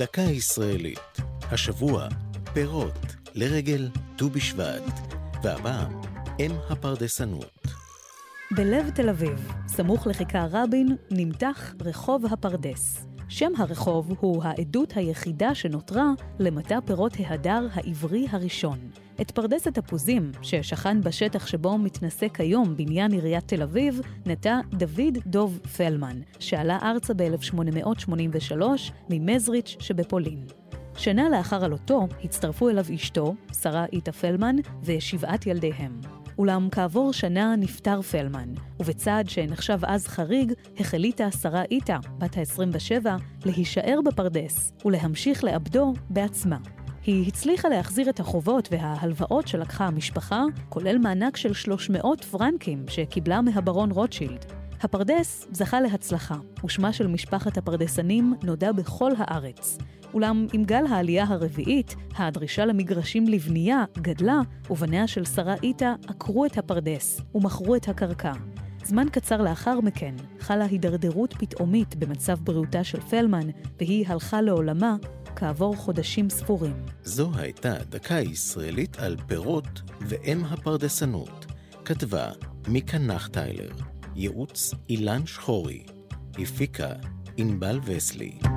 דקה ישראלית. השבוע, פירות לרגל ט"ו בשבט, והפעם, אם הפרדסנות. בלב תל אביב, סמוך לכיכר רבין, נמתח רחוב הפרדס. שם הרחוב הוא העדות היחידה שנותרה למטע פירות ההדר העברי הראשון. את פרדס התפוזים, ששכן בשטח שבו מתנשא כיום בניין עיריית תל אביב, נטע דוד דוב פלמן, שעלה ארצה ב-1883 ממזריץ' שבפולין. שנה לאחר עלותו הצטרפו אליו אשתו, שרה איטה פלמן, ושבעת ילדיהם. אולם כעבור שנה נפטר פלמן, ובצעד שנחשב אז חריג, החליטה שרה איטה, בת ה-27, להישאר בפרדס ולהמשיך לעבדו בעצמה. היא הצליחה להחזיר את החובות וההלוואות שלקחה המשפחה, כולל מענק של 300 פרנקים שקיבלה מהברון רוטשילד. הפרדס זכה להצלחה, ושמה של משפחת הפרדסנים נודע בכל הארץ. אולם עם גל העלייה הרביעית, הדרישה למגרשים לבנייה גדלה, ובניה של שרה איטה עקרו את הפרדס ומכרו את הקרקע. זמן קצר לאחר מכן חלה הידרדרות פתאומית במצב בריאותה של פלמן, והיא הלכה לעולמה כעבור חודשים ספורים. זו הייתה דקה ישראלית על פירות ואם הפרדסנות. כתבה מיקה נחטיילר, ייעוץ אילן שחורי, הפיקה ענבל וסלי.